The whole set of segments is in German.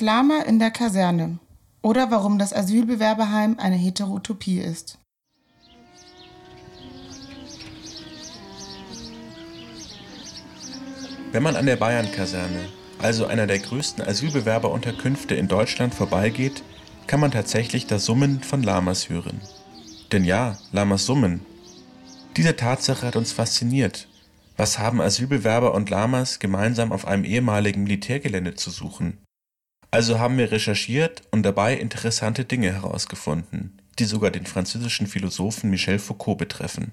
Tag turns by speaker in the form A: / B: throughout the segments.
A: Lama in der Kaserne oder warum das Asylbewerberheim eine Heterotopie ist.
B: Wenn man an der Bayern-Kaserne, also einer der größten Asylbewerberunterkünfte in Deutschland, vorbeigeht, kann man tatsächlich das Summen von Lamas hören. Denn ja, Lamas summen. Diese Tatsache hat uns fasziniert. Was haben Asylbewerber und Lamas gemeinsam auf einem ehemaligen Militärgelände zu suchen? Also haben wir recherchiert und dabei interessante Dinge herausgefunden, die sogar den französischen Philosophen Michel Foucault betreffen.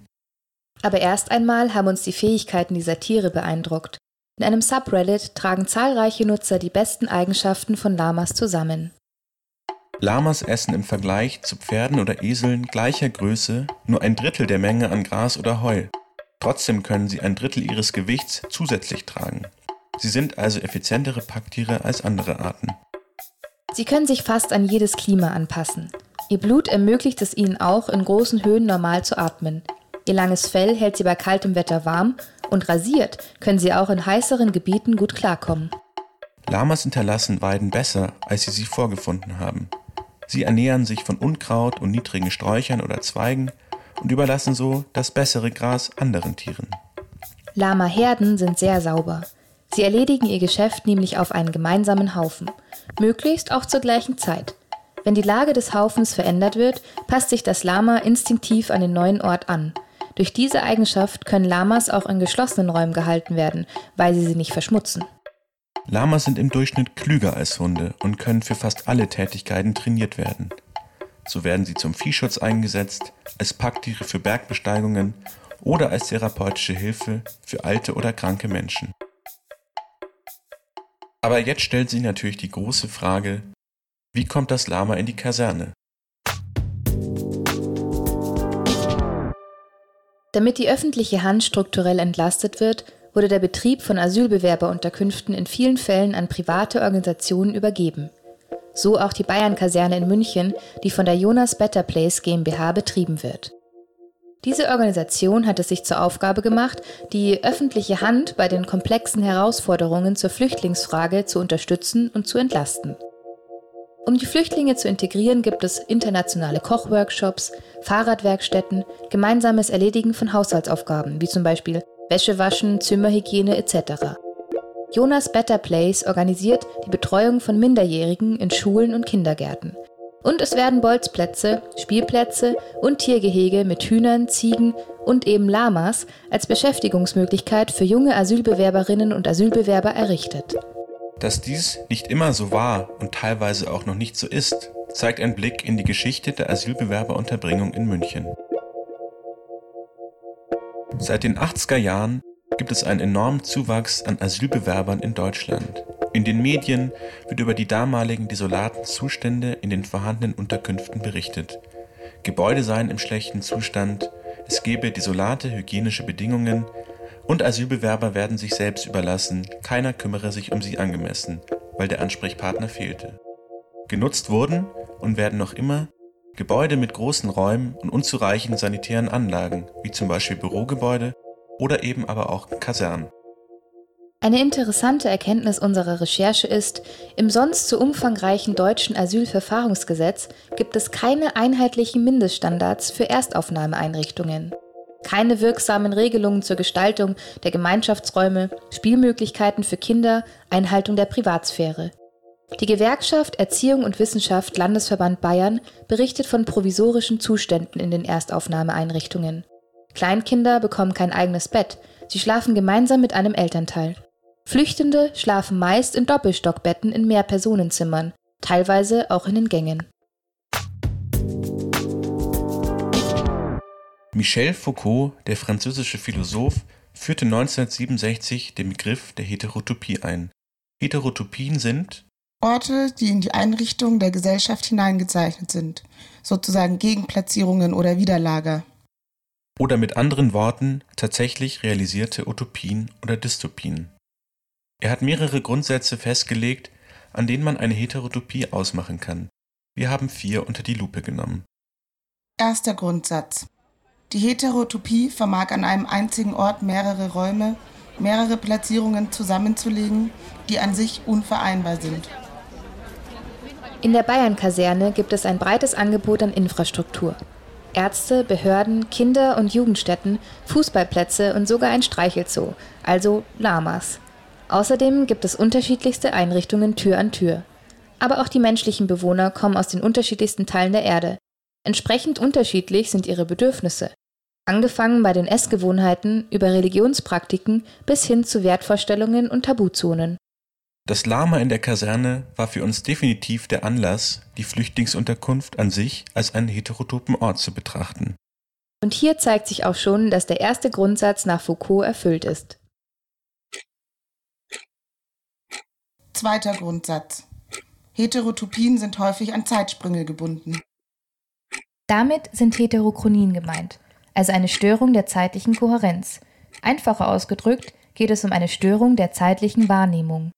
C: Aber erst einmal haben uns die Fähigkeiten dieser Tiere beeindruckt. In einem Subreddit tragen zahlreiche Nutzer die besten Eigenschaften von Lamas zusammen.
B: Lamas essen im Vergleich zu Pferden oder Eseln gleicher Größe nur ein Drittel der Menge an Gras oder Heu. Trotzdem können sie ein Drittel ihres Gewichts zusätzlich tragen. Sie sind also effizientere Packtiere als andere Arten.
C: Sie können sich fast an jedes Klima anpassen. Ihr Blut ermöglicht es ihnen auch, in großen Höhen normal zu atmen. Ihr langes Fell hält sie bei kaltem Wetter warm und rasiert können sie auch in heißeren Gebieten gut klarkommen.
B: Lamas hinterlassen Weiden besser, als sie sie vorgefunden haben. Sie ernähren sich von Unkraut und niedrigen Sträuchern oder Zweigen und überlassen so das bessere Gras anderen Tieren.
C: Lama-Herden sind sehr sauber. Sie erledigen ihr Geschäft nämlich auf einen gemeinsamen Haufen, möglichst auch zur gleichen Zeit. Wenn die Lage des Haufens verändert wird, passt sich das Lama instinktiv an den neuen Ort an durch diese Eigenschaft können Lamas auch in geschlossenen Räumen gehalten werden, weil sie sie nicht verschmutzen.
B: Lamas sind im Durchschnitt klüger als Hunde und können für fast alle Tätigkeiten trainiert werden. So werden sie zum Viehschutz eingesetzt, als Packtiere für Bergbesteigungen oder als therapeutische Hilfe für alte oder kranke Menschen. Aber jetzt stellt sich natürlich die große Frage, wie kommt das Lama in die Kaserne?
C: Damit die öffentliche Hand strukturell entlastet wird, wurde der Betrieb von Asylbewerberunterkünften in vielen Fällen an private Organisationen übergeben. So auch die Bayern-Kaserne in München, die von der Jonas Better Place GmbH betrieben wird. Diese Organisation hat es sich zur Aufgabe gemacht, die öffentliche Hand bei den komplexen Herausforderungen zur Flüchtlingsfrage zu unterstützen und zu entlasten. Um die Flüchtlinge zu integrieren, gibt es internationale Kochworkshops, Fahrradwerkstätten, gemeinsames Erledigen von Haushaltsaufgaben, wie zum Beispiel Wäschewaschen, Zimmerhygiene etc. Jonas Better Place organisiert die Betreuung von Minderjährigen in Schulen und Kindergärten. Und es werden Bolzplätze, Spielplätze und Tiergehege mit Hühnern, Ziegen und eben Lamas als Beschäftigungsmöglichkeit für junge Asylbewerberinnen und Asylbewerber errichtet.
B: Dass dies nicht immer so war und teilweise auch noch nicht so ist, zeigt ein Blick in die Geschichte der Asylbewerberunterbringung in München. Seit den 80er Jahren gibt es einen enormen Zuwachs an Asylbewerbern in Deutschland. In den Medien wird über die damaligen desolaten Zustände in den vorhandenen Unterkünften berichtet. Gebäude seien im schlechten Zustand, es gebe desolate hygienische Bedingungen, und Asylbewerber werden sich selbst überlassen, keiner kümmere sich um sie angemessen, weil der Ansprechpartner fehlte. Genutzt wurden und werden noch immer Gebäude mit großen Räumen und unzureichenden sanitären Anlagen, wie zum Beispiel Bürogebäude oder eben aber auch Kasernen.
C: Eine interessante Erkenntnis unserer Recherche ist, im sonst so umfangreichen deutschen Asylverfahrensgesetz gibt es keine einheitlichen Mindeststandards für Erstaufnahmeeinrichtungen keine wirksamen Regelungen zur Gestaltung der Gemeinschaftsräume, Spielmöglichkeiten für Kinder, Einhaltung der Privatsphäre. Die Gewerkschaft Erziehung und Wissenschaft Landesverband Bayern berichtet von provisorischen Zuständen in den Erstaufnahmeeinrichtungen. Kleinkinder bekommen kein eigenes Bett, sie schlafen gemeinsam mit einem Elternteil. Flüchtende schlafen meist in Doppelstockbetten in Mehrpersonenzimmern, teilweise auch in den Gängen.
B: Michel Foucault, der französische Philosoph, führte 1967 den Begriff der Heterotopie ein. Heterotopien sind
A: Orte, die in die Einrichtung der Gesellschaft hineingezeichnet sind, sozusagen Gegenplatzierungen oder Widerlager.
B: Oder mit anderen Worten tatsächlich realisierte Utopien oder Dystopien. Er hat mehrere Grundsätze festgelegt, an denen man eine Heterotopie ausmachen kann. Wir haben vier unter die Lupe genommen.
A: Erster Grundsatz. Die Heterotopie vermag an einem einzigen Ort mehrere Räume, mehrere Platzierungen zusammenzulegen, die an sich unvereinbar sind.
C: In der Bayern-Kaserne gibt es ein breites Angebot an Infrastruktur. Ärzte, Behörden, Kinder- und Jugendstätten, Fußballplätze und sogar ein Streichelzoo, also Lamas. Außerdem gibt es unterschiedlichste Einrichtungen Tür an Tür. Aber auch die menschlichen Bewohner kommen aus den unterschiedlichsten Teilen der Erde. Entsprechend unterschiedlich sind ihre Bedürfnisse. Angefangen bei den Essgewohnheiten über Religionspraktiken bis hin zu Wertvorstellungen und Tabuzonen.
B: Das Lama in der Kaserne war für uns definitiv der Anlass, die Flüchtlingsunterkunft an sich als einen heterotopen Ort zu betrachten.
C: Und hier zeigt sich auch schon, dass der erste Grundsatz nach Foucault erfüllt ist.
A: Zweiter Grundsatz. Heterotopien sind häufig an Zeitsprünge gebunden.
C: Damit sind Heterochronien gemeint, also eine Störung der zeitlichen Kohärenz. Einfacher ausgedrückt geht es um eine Störung der zeitlichen Wahrnehmung.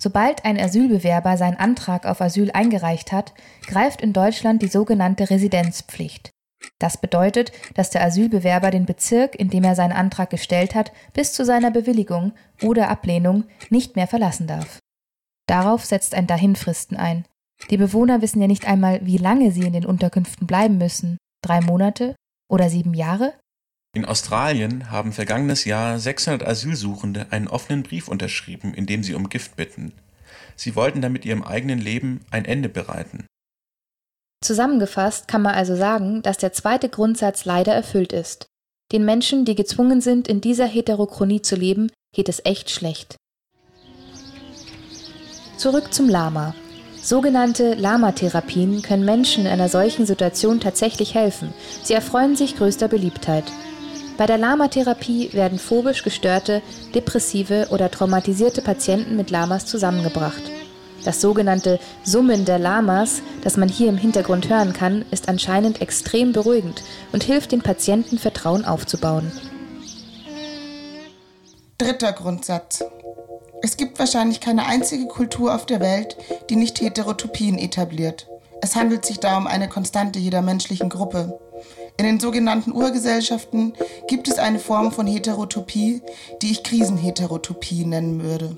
C: Sobald ein Asylbewerber seinen Antrag auf Asyl eingereicht hat, greift in Deutschland die sogenannte Residenzpflicht. Das bedeutet, dass der Asylbewerber den Bezirk, in dem er seinen Antrag gestellt hat, bis zu seiner Bewilligung oder Ablehnung nicht mehr verlassen darf. Darauf setzt ein Dahinfristen ein. Die Bewohner wissen ja nicht einmal, wie lange sie in den Unterkünften bleiben müssen. Drei Monate oder sieben Jahre?
B: In Australien haben vergangenes Jahr 600 Asylsuchende einen offenen Brief unterschrieben, in dem sie um Gift bitten. Sie wollten damit ihrem eigenen Leben ein Ende bereiten.
C: Zusammengefasst kann man also sagen, dass der zweite Grundsatz leider erfüllt ist. Den Menschen, die gezwungen sind, in dieser Heterochronie zu leben, geht es echt schlecht. Zurück zum Lama. Sogenannte Lama-Therapien können Menschen in einer solchen Situation tatsächlich helfen. Sie erfreuen sich größter Beliebtheit. Bei der Lama-Therapie werden phobisch gestörte, depressive oder traumatisierte Patienten mit Lamas zusammengebracht. Das sogenannte Summen der Lamas, das man hier im Hintergrund hören kann, ist anscheinend extrem beruhigend und hilft den Patienten Vertrauen aufzubauen.
A: Dritter Grundsatz. Es gibt wahrscheinlich keine einzige Kultur auf der Welt, die nicht Heterotopien etabliert. Es handelt sich da um eine Konstante jeder menschlichen Gruppe. In den sogenannten Urgesellschaften gibt es eine Form von Heterotopie, die ich Krisenheterotopie nennen würde.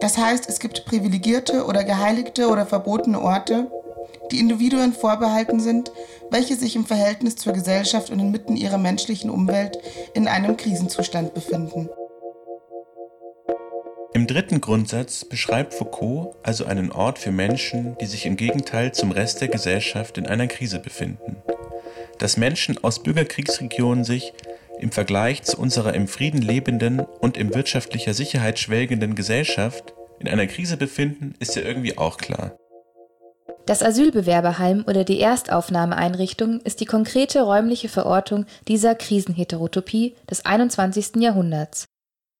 A: Das heißt, es gibt privilegierte oder geheiligte oder verbotene Orte, die Individuen vorbehalten sind, welche sich im Verhältnis zur Gesellschaft und inmitten ihrer menschlichen Umwelt in einem Krisenzustand befinden.
B: Im dritten Grundsatz beschreibt Foucault also einen Ort für Menschen, die sich im Gegenteil zum Rest der Gesellschaft in einer Krise befinden dass Menschen aus Bürgerkriegsregionen sich im Vergleich zu unserer im Frieden lebenden und in wirtschaftlicher Sicherheit schwelgenden Gesellschaft in einer Krise befinden, ist ja irgendwie auch klar.
C: Das Asylbewerberheim oder die Erstaufnahmeeinrichtung ist die konkrete räumliche Verortung dieser Krisenheterotopie des 21. Jahrhunderts.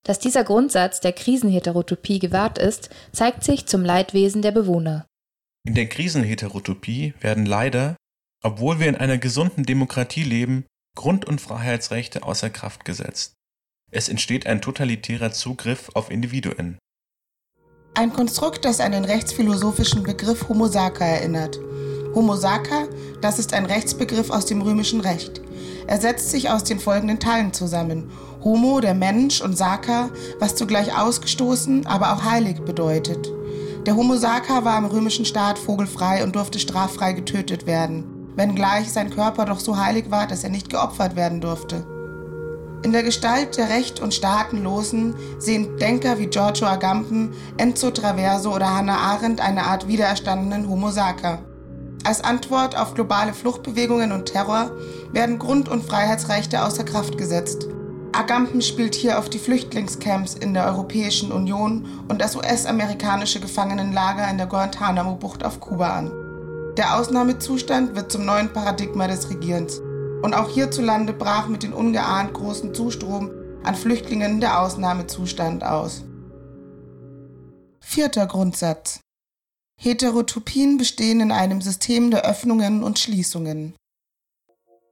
C: Dass dieser Grundsatz der Krisenheterotopie gewahrt ist, zeigt sich zum Leidwesen der Bewohner.
B: In der Krisenheterotopie werden leider obwohl wir in einer gesunden Demokratie leben, Grund- und Freiheitsrechte außer Kraft gesetzt. Es entsteht ein totalitärer Zugriff auf Individuen.
A: Ein Konstrukt, das an den rechtsphilosophischen Begriff Homo Sacer erinnert. Homo Sacer, das ist ein Rechtsbegriff aus dem römischen Recht. Er setzt sich aus den folgenden Teilen zusammen. Homo, der Mensch, und Sacer, was zugleich ausgestoßen, aber auch heilig bedeutet. Der Homo Sacer war im römischen Staat vogelfrei und durfte straffrei getötet werden wenngleich sein Körper doch so heilig war, dass er nicht geopfert werden durfte. In der Gestalt der recht- und staatenlosen sehen Denker wie Giorgio Agamben, Enzo Traverso oder Hannah Arendt eine Art wiedererstandenen Homo Sacer. Als Antwort auf globale Fluchtbewegungen und Terror werden Grund- und Freiheitsrechte außer Kraft gesetzt. Agamben spielt hier auf die Flüchtlingscamps in der Europäischen Union und das US-amerikanische Gefangenenlager in der Guantanamo-Bucht auf Kuba an. Der Ausnahmezustand wird zum neuen Paradigma des Regierens. Und auch hierzulande brach mit dem ungeahnt großen Zustrom an Flüchtlingen der Ausnahmezustand aus. Vierter Grundsatz. Heterotopien bestehen in einem System der Öffnungen und Schließungen.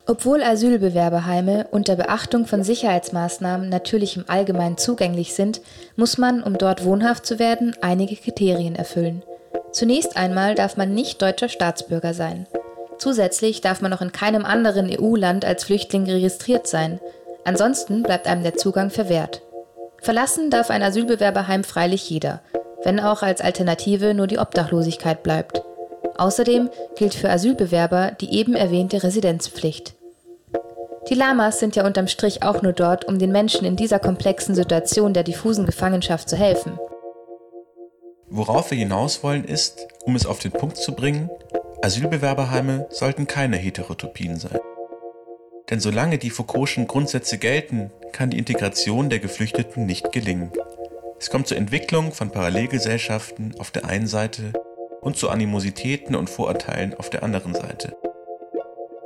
C: Obwohl Asylbewerberheime unter Beachtung von Sicherheitsmaßnahmen natürlich im Allgemeinen zugänglich sind, muss man, um dort wohnhaft zu werden, einige Kriterien erfüllen. Zunächst einmal darf man nicht deutscher Staatsbürger sein. Zusätzlich darf man noch in keinem anderen EU-Land als Flüchtling registriert sein. Ansonsten bleibt einem der Zugang verwehrt. Verlassen darf ein Asylbewerberheim freilich jeder, wenn auch als Alternative nur die Obdachlosigkeit bleibt. Außerdem gilt für Asylbewerber die eben erwähnte Residenzpflicht. Die Lamas sind ja unterm Strich auch nur dort, um den Menschen in dieser komplexen Situation der diffusen Gefangenschaft zu helfen.
B: Worauf wir hinaus wollen ist, um es auf den Punkt zu bringen, Asylbewerberheime sollten keine Heterotopien sein. Denn solange die Foucault'schen Grundsätze gelten, kann die Integration der Geflüchteten nicht gelingen. Es kommt zur Entwicklung von Parallelgesellschaften auf der einen Seite und zu Animositäten und Vorurteilen auf der anderen Seite.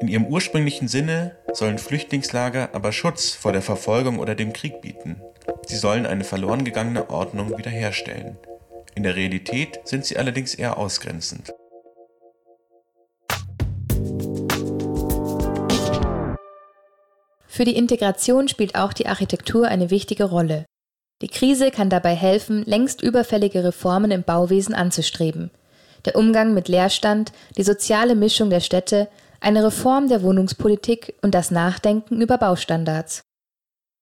B: In ihrem ursprünglichen Sinne sollen Flüchtlingslager aber Schutz vor der Verfolgung oder dem Krieg bieten. Sie sollen eine verloren gegangene Ordnung wiederherstellen. In der Realität sind sie allerdings eher ausgrenzend.
C: Für die Integration spielt auch die Architektur eine wichtige Rolle. Die Krise kann dabei helfen, längst überfällige Reformen im Bauwesen anzustreben. Der Umgang mit Leerstand, die soziale Mischung der Städte, eine Reform der Wohnungspolitik und das Nachdenken über Baustandards.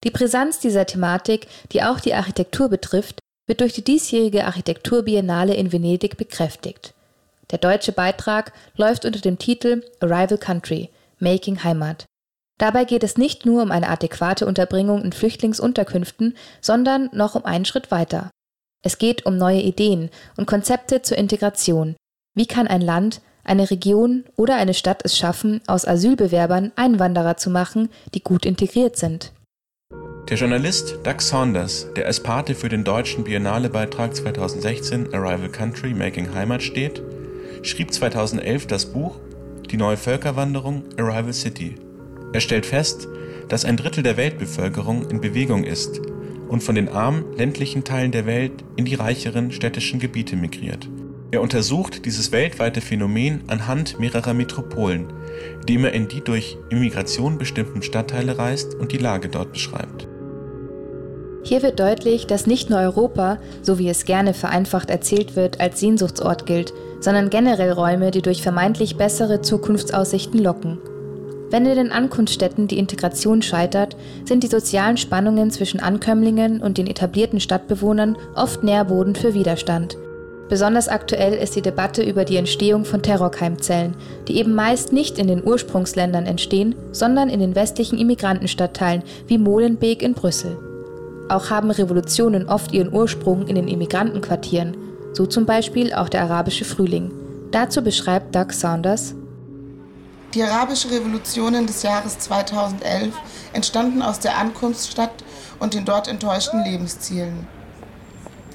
C: Die Brisanz dieser Thematik, die auch die Architektur betrifft, wird durch die diesjährige Architekturbiennale in Venedig bekräftigt. Der deutsche Beitrag läuft unter dem Titel Arrival Country – Making Heimat. Dabei geht es nicht nur um eine adäquate Unterbringung in Flüchtlingsunterkünften, sondern noch um einen Schritt weiter. Es geht um neue Ideen und Konzepte zur Integration. Wie kann ein Land, eine Region oder eine Stadt es schaffen, aus Asylbewerbern Einwanderer zu machen, die gut integriert sind?
B: Der Journalist Doug Saunders, der als Pate für den deutschen Biennale-Beitrag 2016 Arrival Country Making Heimat steht, schrieb 2011 das Buch Die neue Völkerwanderung Arrival City er stellt fest, dass ein Drittel der Weltbevölkerung in Bewegung ist und von den armen ländlichen Teilen der Welt in die reicheren städtischen Gebiete migriert. Er untersucht dieses weltweite Phänomen anhand mehrerer Metropolen, indem er in die durch Immigration bestimmten Stadtteile reist und die Lage dort beschreibt.
C: Hier wird deutlich, dass nicht nur Europa, so wie es gerne vereinfacht erzählt wird, als Sehnsuchtsort gilt, sondern generell Räume, die durch vermeintlich bessere Zukunftsaussichten locken. Wenn in den Ankunftsstätten die Integration scheitert, sind die sozialen Spannungen zwischen Ankömmlingen und den etablierten Stadtbewohnern oft Nährboden für Widerstand. Besonders aktuell ist die Debatte über die Entstehung von Terrorkeimzellen, die eben meist nicht in den Ursprungsländern entstehen, sondern in den westlichen Immigrantenstadtteilen wie Molenbeek in Brüssel. Auch haben Revolutionen oft ihren Ursprung in den Immigrantenquartieren, so zum Beispiel auch der arabische Frühling. Dazu beschreibt Doug Saunders
A: die arabischen Revolutionen des Jahres 2011 entstanden aus der Ankunftsstadt und den dort enttäuschten Lebenszielen.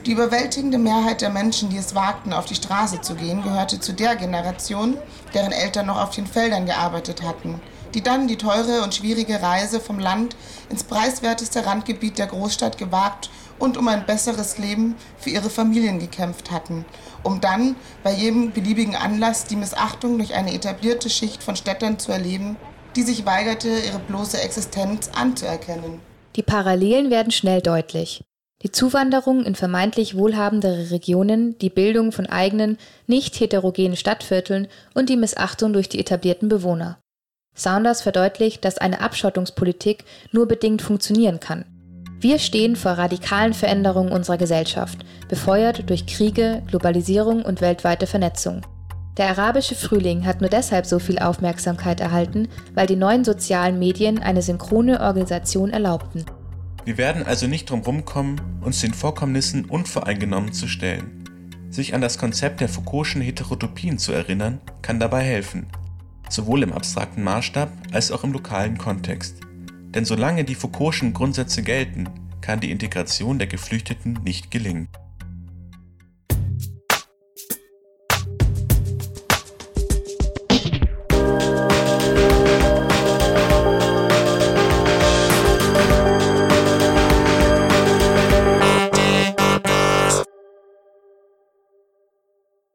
A: Die überwältigende Mehrheit der Menschen, die es wagten, auf die Straße zu gehen, gehörte zu der Generation, deren Eltern noch auf den Feldern gearbeitet hatten, die dann die teure und schwierige Reise vom Land ins preiswerteste Randgebiet der Großstadt gewagt und um ein besseres Leben für ihre Familien gekämpft hatten, um dann bei jedem beliebigen Anlass die Missachtung durch eine etablierte Schicht von Städtern zu erleben, die sich weigerte, ihre bloße Existenz anzuerkennen.
C: Die Parallelen werden schnell deutlich. Die Zuwanderung in vermeintlich wohlhabendere Regionen, die Bildung von eigenen, nicht heterogenen Stadtvierteln und die Missachtung durch die etablierten Bewohner. Saunders verdeutlicht, dass eine Abschottungspolitik nur bedingt funktionieren kann. Wir stehen vor radikalen Veränderungen unserer Gesellschaft, befeuert durch Kriege, Globalisierung und weltweite Vernetzung. Der arabische Frühling hat nur deshalb so viel Aufmerksamkeit erhalten, weil die neuen sozialen Medien eine synchrone Organisation erlaubten.
B: Wir werden also nicht drum rumkommen, uns den Vorkommnissen unvoreingenommen zu stellen. Sich an das Konzept der Foucault'schen Heterotopien zu erinnern, kann dabei helfen, sowohl im abstrakten Maßstab als auch im lokalen Kontext. Denn solange die Foucault'schen Grundsätze gelten, kann die Integration der Geflüchteten nicht gelingen